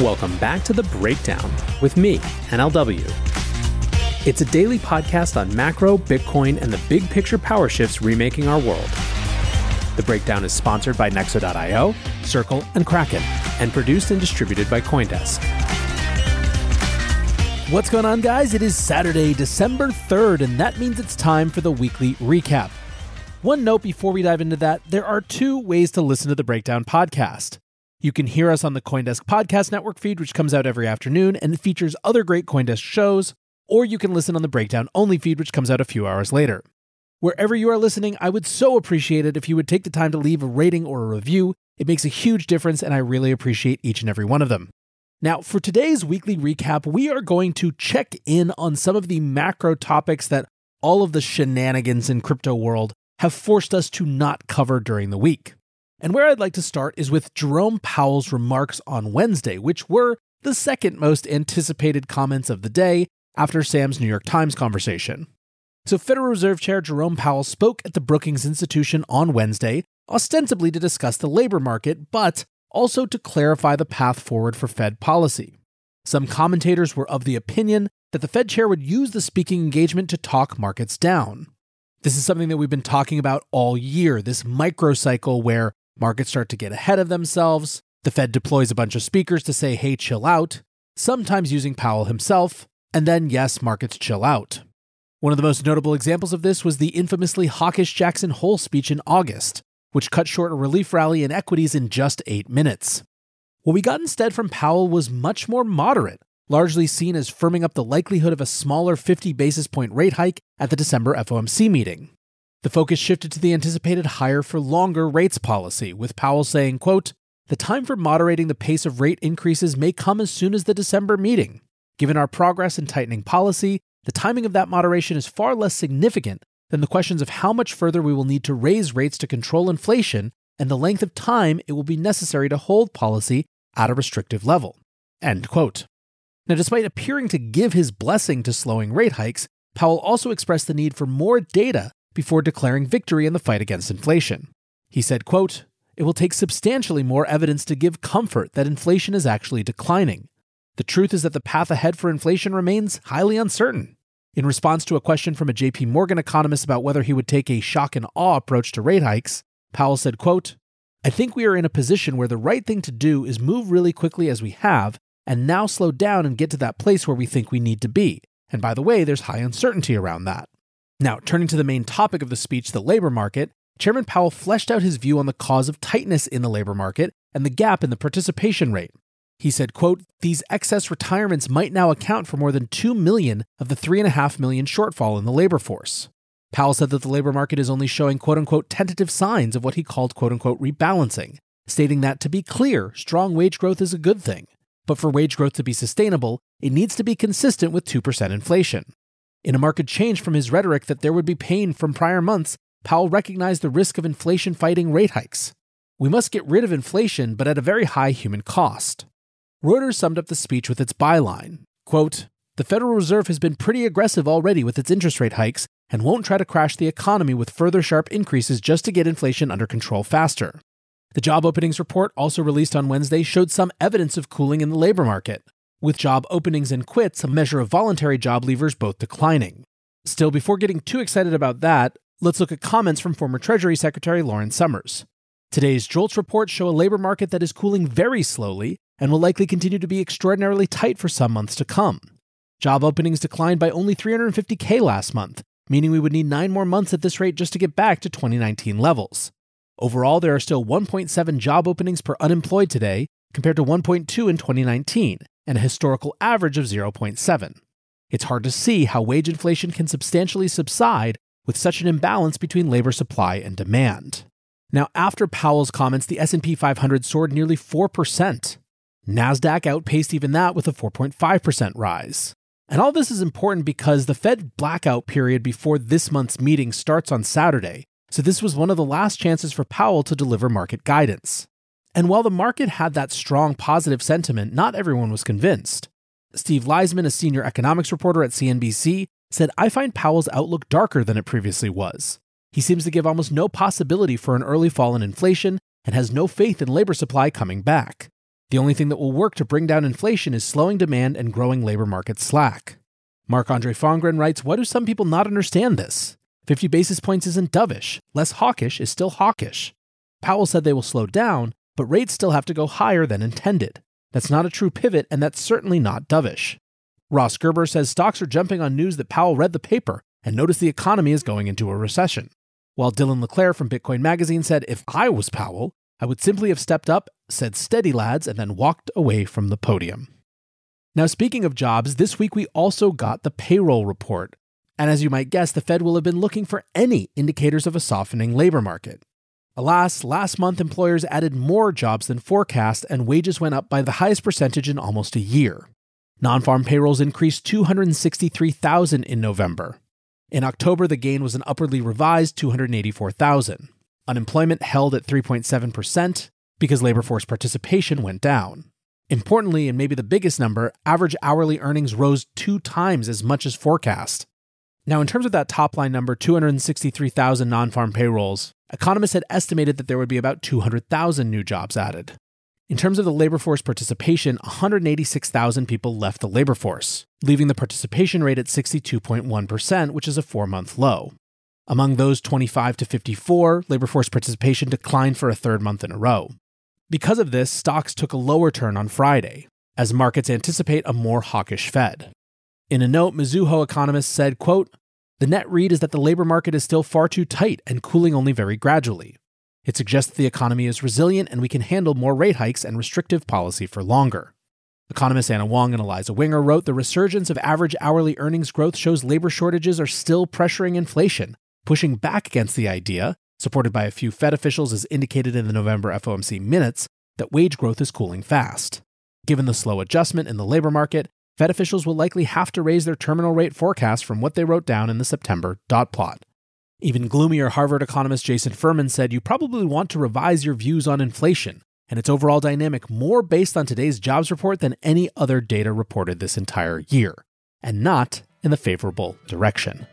Welcome back to The Breakdown with me, NLW. It's a daily podcast on macro, Bitcoin, and the big picture power shifts remaking our world. The Breakdown is sponsored by Nexo.io, Circle, and Kraken, and produced and distributed by Coindesk. What's going on, guys? It is Saturday, December 3rd, and that means it's time for the weekly recap. One note before we dive into that there are two ways to listen to the Breakdown podcast. You can hear us on the Coindesk Podcast Network feed, which comes out every afternoon and features other great Coindesk shows, or you can listen on the Breakdown only feed, which comes out a few hours later. Wherever you are listening, I would so appreciate it if you would take the time to leave a rating or a review. It makes a huge difference, and I really appreciate each and every one of them. Now, for today's weekly recap, we are going to check in on some of the macro topics that all of the shenanigans in crypto world have forced us to not cover during the week. And where I'd like to start is with Jerome Powell's remarks on Wednesday, which were the second most anticipated comments of the day after Sam's New York Times conversation. So, Federal Reserve Chair Jerome Powell spoke at the Brookings Institution on Wednesday, ostensibly to discuss the labor market, but also to clarify the path forward for Fed policy. Some commentators were of the opinion that the Fed chair would use the speaking engagement to talk markets down. This is something that we've been talking about all year this microcycle where Markets start to get ahead of themselves. The Fed deploys a bunch of speakers to say, hey, chill out, sometimes using Powell himself, and then, yes, markets chill out. One of the most notable examples of this was the infamously hawkish Jackson Hole speech in August, which cut short a relief rally in equities in just eight minutes. What we got instead from Powell was much more moderate, largely seen as firming up the likelihood of a smaller 50 basis point rate hike at the December FOMC meeting. The focus shifted to the anticipated higher for longer rates policy, with Powell saying, quote, the time for moderating the pace of rate increases may come as soon as the December meeting. Given our progress in tightening policy, the timing of that moderation is far less significant than the questions of how much further we will need to raise rates to control inflation and the length of time it will be necessary to hold policy at a restrictive level. End quote. Now, despite appearing to give his blessing to slowing rate hikes, Powell also expressed the need for more data before declaring victory in the fight against inflation. He said, quote, It will take substantially more evidence to give comfort that inflation is actually declining. The truth is that the path ahead for inflation remains highly uncertain. In response to a question from a JP Morgan economist about whether he would take a shock and awe approach to rate hikes, Powell said, quote, I think we are in a position where the right thing to do is move really quickly as we have, and now slow down and get to that place where we think we need to be. And by the way, there's high uncertainty around that. Now, turning to the main topic of the speech, the labor market, Chairman Powell fleshed out his view on the cause of tightness in the labor market and the gap in the participation rate. He said, quote, These excess retirements might now account for more than 2 million of the 3.5 million shortfall in the labor force. Powell said that the labor market is only showing quote unquote tentative signs of what he called quote unquote rebalancing, stating that to be clear, strong wage growth is a good thing. But for wage growth to be sustainable, it needs to be consistent with 2% inflation. In a marked change from his rhetoric that there would be pain from prior months, Powell recognized the risk of inflation fighting rate hikes. We must get rid of inflation, but at a very high human cost. Reuters summed up the speech with its byline quote, The Federal Reserve has been pretty aggressive already with its interest rate hikes and won't try to crash the economy with further sharp increases just to get inflation under control faster. The job openings report, also released on Wednesday, showed some evidence of cooling in the labor market with job openings and quits, a measure of voluntary job leavers, both declining. Still, before getting too excited about that, let's look at comments from former Treasury Secretary Lawrence Summers. Today's JOLTS reports show a labor market that is cooling very slowly and will likely continue to be extraordinarily tight for some months to come. Job openings declined by only 350K last month, meaning we would need nine more months at this rate just to get back to 2019 levels. Overall, there are still 1.7 job openings per unemployed today, compared to 1.2 in 2019, and a historical average of 0.7. It's hard to see how wage inflation can substantially subside with such an imbalance between labor supply and demand. Now, after Powell's comments, the S&P 500 soared nearly 4%. Nasdaq outpaced even that with a 4.5% rise. And all this is important because the Fed blackout period before this month's meeting starts on Saturday, so this was one of the last chances for Powell to deliver market guidance. And while the market had that strong positive sentiment, not everyone was convinced. Steve Liesman, a senior economics reporter at CNBC, said, I find Powell's outlook darker than it previously was. He seems to give almost no possibility for an early fall in inflation and has no faith in labor supply coming back. The only thing that will work to bring down inflation is slowing demand and growing labor market slack. Marc Andre Fongren writes, Why do some people not understand this? 50 basis points isn't dovish. Less hawkish is still hawkish. Powell said they will slow down, but rates still have to go higher than intended. That's not a true pivot, and that's certainly not dovish. Ross Gerber says stocks are jumping on news that Powell read the paper and noticed the economy is going into a recession. While Dylan LeClaire from Bitcoin Magazine said, If I was Powell, I would simply have stepped up, said steady lads, and then walked away from the podium. Now, speaking of jobs, this week we also got the payroll report. And as you might guess, the Fed will have been looking for any indicators of a softening labor market. Alas, last month employers added more jobs than forecast, and wages went up by the highest percentage in almost a year. Non farm payrolls increased 263,000 in November. In October, the gain was an upwardly revised 284,000. Unemployment held at 3.7% because labor force participation went down. Importantly, and maybe the biggest number, average hourly earnings rose two times as much as forecast. Now, in terms of that top line number, 263,000 non farm payrolls, economists had estimated that there would be about 200,000 new jobs added. In terms of the labor force participation, 186,000 people left the labor force, leaving the participation rate at 62.1%, which is a four month low. Among those 25 to 54, labor force participation declined for a third month in a row. Because of this, stocks took a lower turn on Friday, as markets anticipate a more hawkish Fed. In a note, Mizuho economists said, quote, the net read is that the labor market is still far too tight and cooling only very gradually. It suggests the economy is resilient and we can handle more rate hikes and restrictive policy for longer. Economists Anna Wong and Eliza Winger wrote the resurgence of average hourly earnings growth shows labor shortages are still pressuring inflation, pushing back against the idea, supported by a few Fed officials as indicated in the November FOMC minutes, that wage growth is cooling fast. Given the slow adjustment in the labor market, Fed officials will likely have to raise their terminal rate forecast from what they wrote down in the September dot plot. Even gloomier Harvard economist Jason Furman said you probably want to revise your views on inflation and its overall dynamic more based on today's jobs report than any other data reported this entire year, and not in the favorable direction.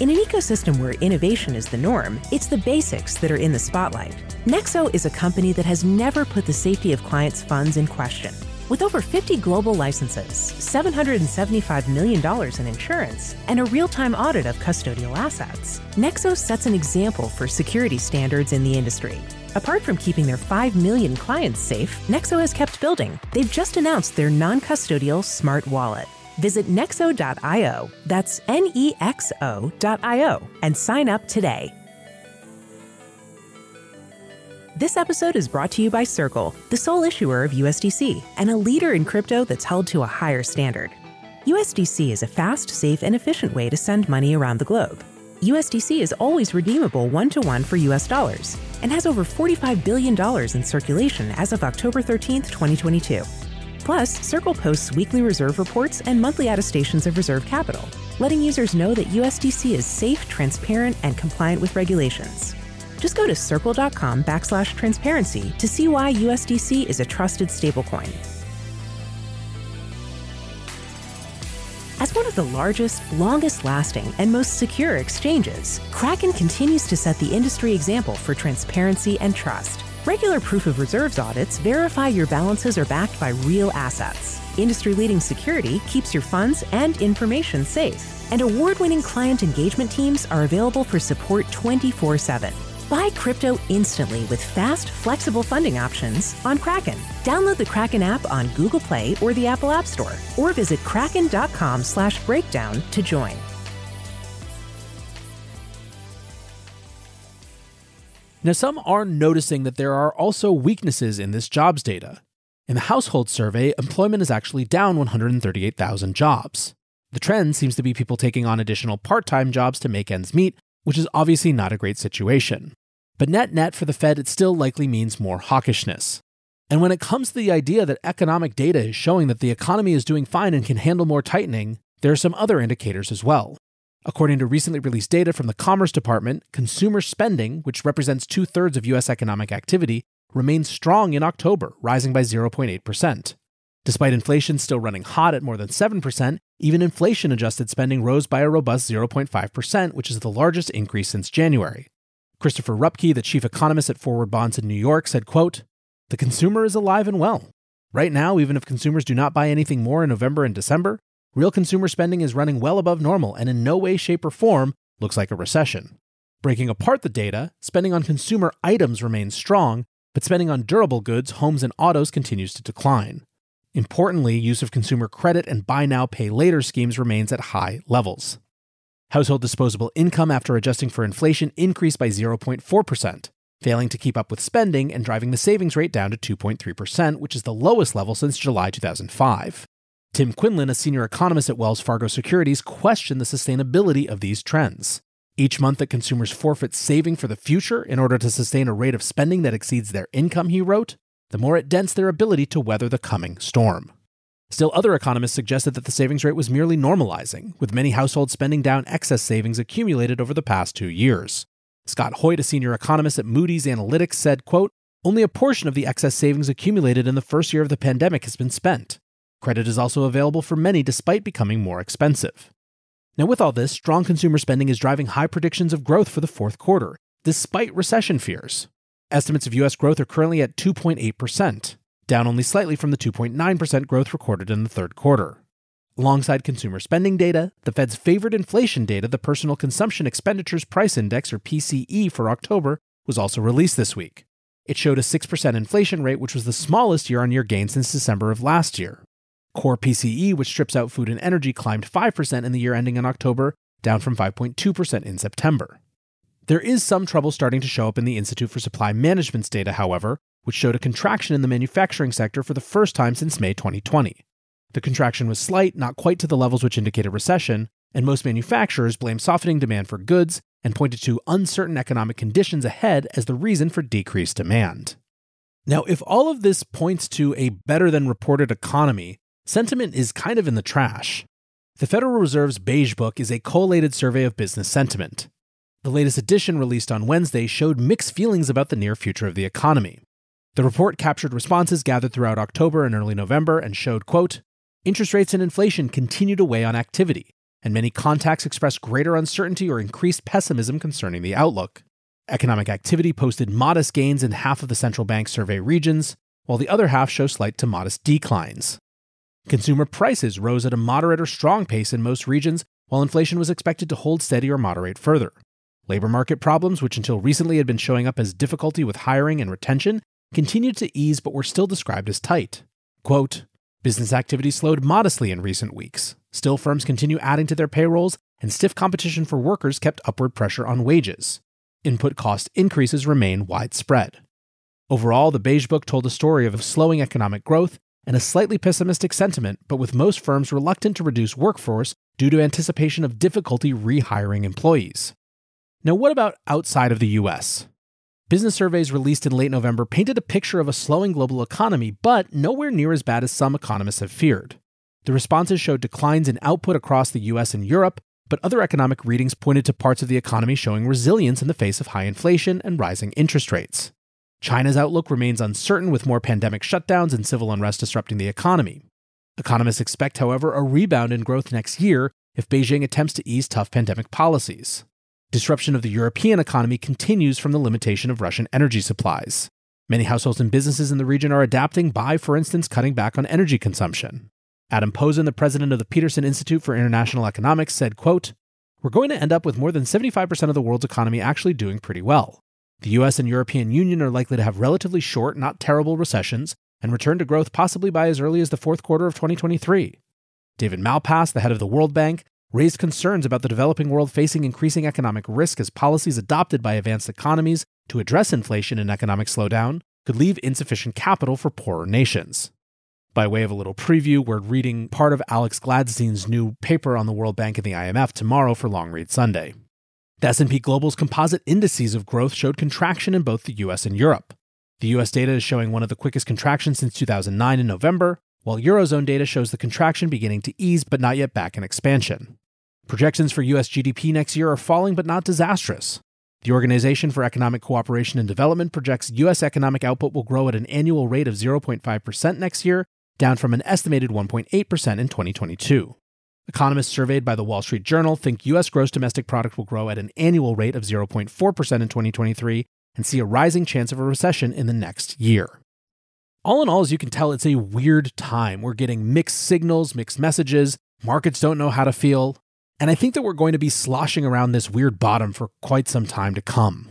In an ecosystem where innovation is the norm, it's the basics that are in the spotlight. Nexo is a company that has never put the safety of clients' funds in question. With over 50 global licenses, $775 million in insurance, and a real time audit of custodial assets, Nexo sets an example for security standards in the industry. Apart from keeping their 5 million clients safe, Nexo has kept building. They've just announced their non custodial smart wallet. Visit nexo.io, that's N E X O.io, and sign up today. This episode is brought to you by Circle, the sole issuer of USDC and a leader in crypto that's held to a higher standard. USDC is a fast, safe, and efficient way to send money around the globe. USDC is always redeemable one to one for US dollars and has over $45 billion in circulation as of October 13, 2022. Plus, Circle posts weekly reserve reports and monthly attestations of reserve capital, letting users know that USDC is safe, transparent, and compliant with regulations. Just go to circle.com backslash transparency to see why USDC is a trusted stablecoin. As one of the largest, longest lasting, and most secure exchanges, Kraken continues to set the industry example for transparency and trust. Regular proof of reserves audits verify your balances are backed by real assets. Industry leading security keeps your funds and information safe. And award winning client engagement teams are available for support 24 7. Buy crypto instantly with fast, flexible funding options on Kraken. Download the Kraken app on Google Play or the Apple App Store, or visit kraken.com slash breakdown to join. Now, some are noticing that there are also weaknesses in this jobs data. In the household survey, employment is actually down 138,000 jobs. The trend seems to be people taking on additional part time jobs to make ends meet, which is obviously not a great situation. But net net for the Fed, it still likely means more hawkishness. And when it comes to the idea that economic data is showing that the economy is doing fine and can handle more tightening, there are some other indicators as well. According to recently released data from the Commerce Department, consumer spending, which represents two thirds of U.S. economic activity, remained strong in October, rising by 0.8%. Despite inflation still running hot at more than 7%, even inflation adjusted spending rose by a robust 0.5%, which is the largest increase since January. Christopher Rupkey, the chief economist at Forward Bonds in New York, said, quote, The consumer is alive and well. Right now, even if consumers do not buy anything more in November and December, real consumer spending is running well above normal and in no way, shape, or form looks like a recession. Breaking apart the data, spending on consumer items remains strong, but spending on durable goods, homes, and autos continues to decline. Importantly, use of consumer credit and buy now, pay later schemes remains at high levels. Household disposable income after adjusting for inflation increased by 0.4%, failing to keep up with spending and driving the savings rate down to 2.3%, which is the lowest level since July 2005. Tim Quinlan, a senior economist at Wells Fargo Securities, questioned the sustainability of these trends. Each month that consumers forfeit saving for the future in order to sustain a rate of spending that exceeds their income, he wrote, the more it dents their ability to weather the coming storm. Still, other economists suggested that the savings rate was merely normalizing, with many households spending down excess savings accumulated over the past two years. Scott Hoyt, a senior economist at Moody's Analytics, said, quote, Only a portion of the excess savings accumulated in the first year of the pandemic has been spent. Credit is also available for many despite becoming more expensive. Now, with all this, strong consumer spending is driving high predictions of growth for the fourth quarter, despite recession fears. Estimates of U.S. growth are currently at 2.8%, down only slightly from the 2.9% growth recorded in the third quarter. Alongside consumer spending data, the Fed's favored inflation data, the Personal Consumption Expenditures Price Index, or PCE, for October, was also released this week. It showed a 6% inflation rate, which was the smallest year on year gain since December of last year. Core PCE, which strips out food and energy, climbed 5% in the year ending in October, down from 5.2% in September. There is some trouble starting to show up in the Institute for Supply Management's data, however, which showed a contraction in the manufacturing sector for the first time since May 2020. The contraction was slight, not quite to the levels which indicate a recession, and most manufacturers blame softening demand for goods and pointed to uncertain economic conditions ahead as the reason for decreased demand. Now, if all of this points to a better than reported economy, sentiment is kind of in the trash. The Federal Reserve's Beige Book is a collated survey of business sentiment. The latest edition, released on Wednesday, showed mixed feelings about the near future of the economy. The report captured responses gathered throughout October and early November and showed, quote, interest rates and inflation continue to weigh on activity, and many contacts expressed greater uncertainty or increased pessimism concerning the outlook. Economic activity posted modest gains in half of the central bank survey regions, while the other half show slight to modest declines. Consumer prices rose at a moderate or strong pace in most regions, while inflation was expected to hold steady or moderate further. Labor market problems, which until recently had been showing up as difficulty with hiring and retention, continued to ease but were still described as tight. Quote, Business activity slowed modestly in recent weeks. Still, firms continue adding to their payrolls, and stiff competition for workers kept upward pressure on wages. Input cost increases remain widespread. Overall, the Beige Book told a story of slowing economic growth and a slightly pessimistic sentiment, but with most firms reluctant to reduce workforce due to anticipation of difficulty rehiring employees. Now, what about outside of the US? Business surveys released in late November painted a picture of a slowing global economy, but nowhere near as bad as some economists have feared. The responses showed declines in output across the US and Europe, but other economic readings pointed to parts of the economy showing resilience in the face of high inflation and rising interest rates. China's outlook remains uncertain with more pandemic shutdowns and civil unrest disrupting the economy. Economists expect, however, a rebound in growth next year if Beijing attempts to ease tough pandemic policies. Disruption of the European economy continues from the limitation of Russian energy supplies. Many households and businesses in the region are adapting by, for instance, cutting back on energy consumption. Adam Posen, the president of the Peterson Institute for International Economics, said, quote, We're going to end up with more than 75% of the world's economy actually doing pretty well. The US and European Union are likely to have relatively short, not terrible recessions and return to growth possibly by as early as the fourth quarter of 2023. David Malpass, the head of the World Bank, raised concerns about the developing world facing increasing economic risk as policies adopted by advanced economies to address inflation and economic slowdown could leave insufficient capital for poorer nations. By way of a little preview, we're reading part of Alex Gladstein's new paper on the World Bank and the IMF tomorrow for Long Read Sunday. The S&P Global's composite indices of growth showed contraction in both the US and Europe. The US data is showing one of the quickest contractions since 2009 in November, while Eurozone data shows the contraction beginning to ease but not yet back in expansion. Projections for US GDP next year are falling but not disastrous. The Organization for Economic Cooperation and Development projects US economic output will grow at an annual rate of 0.5% next year, down from an estimated 1.8% in 2022. Economists surveyed by the Wall Street Journal think US gross domestic product will grow at an annual rate of 0.4% in 2023 and see a rising chance of a recession in the next year. All in all, as you can tell, it's a weird time. We're getting mixed signals, mixed messages, markets don't know how to feel, and I think that we're going to be sloshing around this weird bottom for quite some time to come.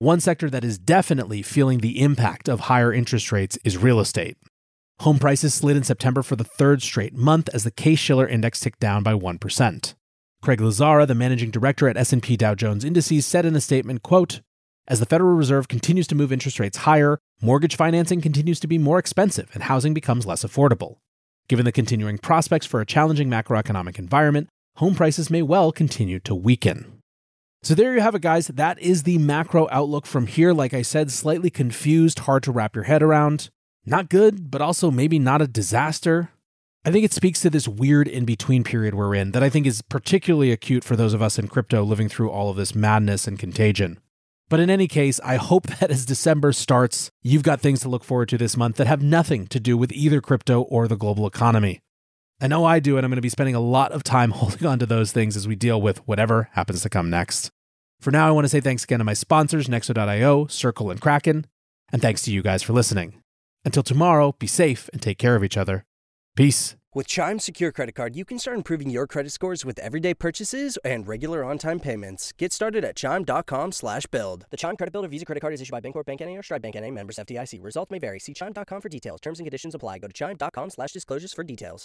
One sector that is definitely feeling the impact of higher interest rates is real estate. Home prices slid in September for the third straight month as the Case-Shiller index ticked down by 1%. Craig Lazzara, the managing director at S&P Dow Jones Indices, said in a statement, quote, "As the Federal Reserve continues to move interest rates higher, mortgage financing continues to be more expensive and housing becomes less affordable. Given the continuing prospects for a challenging macroeconomic environment, home prices may well continue to weaken. So there you have it, guys. That is the macro outlook from here. Like I said, slightly confused, hard to wrap your head around. Not good, but also maybe not a disaster. I think it speaks to this weird in between period we're in that I think is particularly acute for those of us in crypto living through all of this madness and contagion. But in any case, I hope that as December starts, you've got things to look forward to this month that have nothing to do with either crypto or the global economy. I know I do, and I'm going to be spending a lot of time holding on to those things as we deal with whatever happens to come next. For now, I want to say thanks again to my sponsors, Nexo.io, Circle, and Kraken, and thanks to you guys for listening. Until tomorrow, be safe and take care of each other. Peace. With Chime Secure Credit Card, you can start improving your credit scores with everyday purchases and regular on-time payments. Get started at Chime.com slash build. The Chime Credit Builder Visa Credit Card is issued by Bancorp Bank N.A. or Stride Bank N.A. members FDIC. Results may vary. See Chime.com for details. Terms and conditions apply. Go to Chime.com slash disclosures for details.